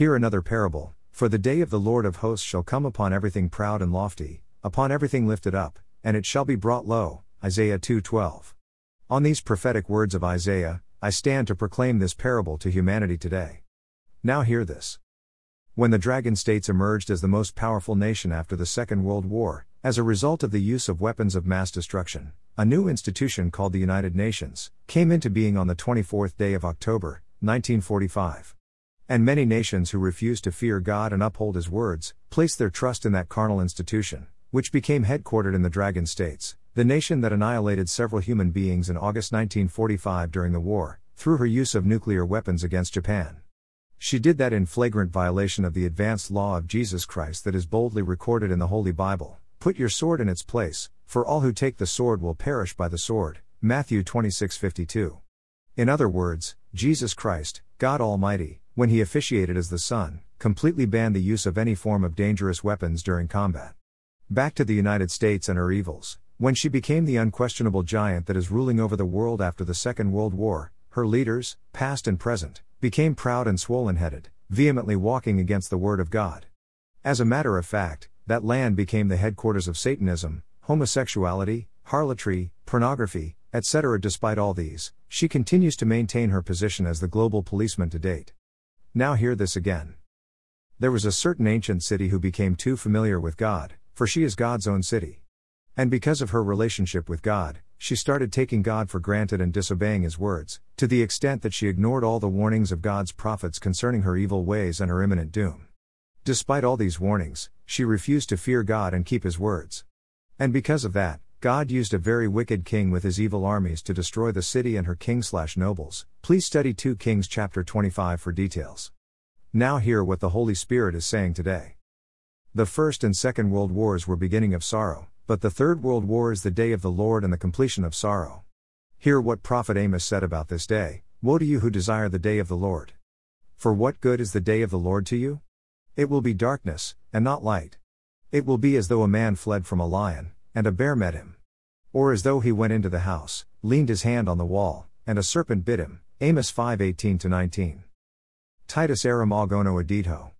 Hear another parable For the day of the Lord of hosts shall come upon everything proud and lofty, upon everything lifted up, and it shall be brought low. Isaiah 2:12. On these prophetic words of Isaiah, I stand to proclaim this parable to humanity today. Now hear this. When the Dragon States emerged as the most powerful nation after the Second World War, as a result of the use of weapons of mass destruction, a new institution called the United Nations came into being on the 24th day of October, 1945. And many nations who refused to fear God and uphold His words placed their trust in that carnal institution, which became headquartered in the Dragon States, the nation that annihilated several human beings in August 1945 during the war, through her use of nuclear weapons against Japan. She did that in flagrant violation of the advanced law of Jesus Christ that is boldly recorded in the Holy Bible. Put your sword in its place, for all who take the sword will perish by the sword. Matthew 26:52. In other words, Jesus Christ, God Almighty, when he officiated as the Son, completely banned the use of any form of dangerous weapons during combat. Back to the United States and her evils. When she became the unquestionable giant that is ruling over the world after the Second World War, her leaders, past and present, became proud and swollen headed, vehemently walking against the Word of God. As a matter of fact, that land became the headquarters of Satanism, homosexuality, harlotry, pornography, etc. Despite all these, she continues to maintain her position as the global policeman to date. Now hear this again. There was a certain ancient city who became too familiar with God, for she is God's own city. And because of her relationship with God, she started taking God for granted and disobeying His words, to the extent that she ignored all the warnings of God's prophets concerning her evil ways and her imminent doom. Despite all these warnings, she refused to fear God and keep His words. And because of that, God used a very wicked king with his evil armies to destroy the city and her king slash nobles. Please study 2 Kings chapter 25 for details. Now hear what the Holy Spirit is saying today. The First and Second World Wars were beginning of sorrow, but the Third World War is the day of the Lord and the completion of sorrow. Hear what prophet Amos said about this day Woe to you who desire the day of the Lord! For what good is the day of the Lord to you? It will be darkness, and not light. It will be as though a man fled from a lion, and a bear met him. Or as though he went into the house, leaned his hand on the wall, and a serpent bit him. Amos 5 18 19. Titus Aram Agono Adito.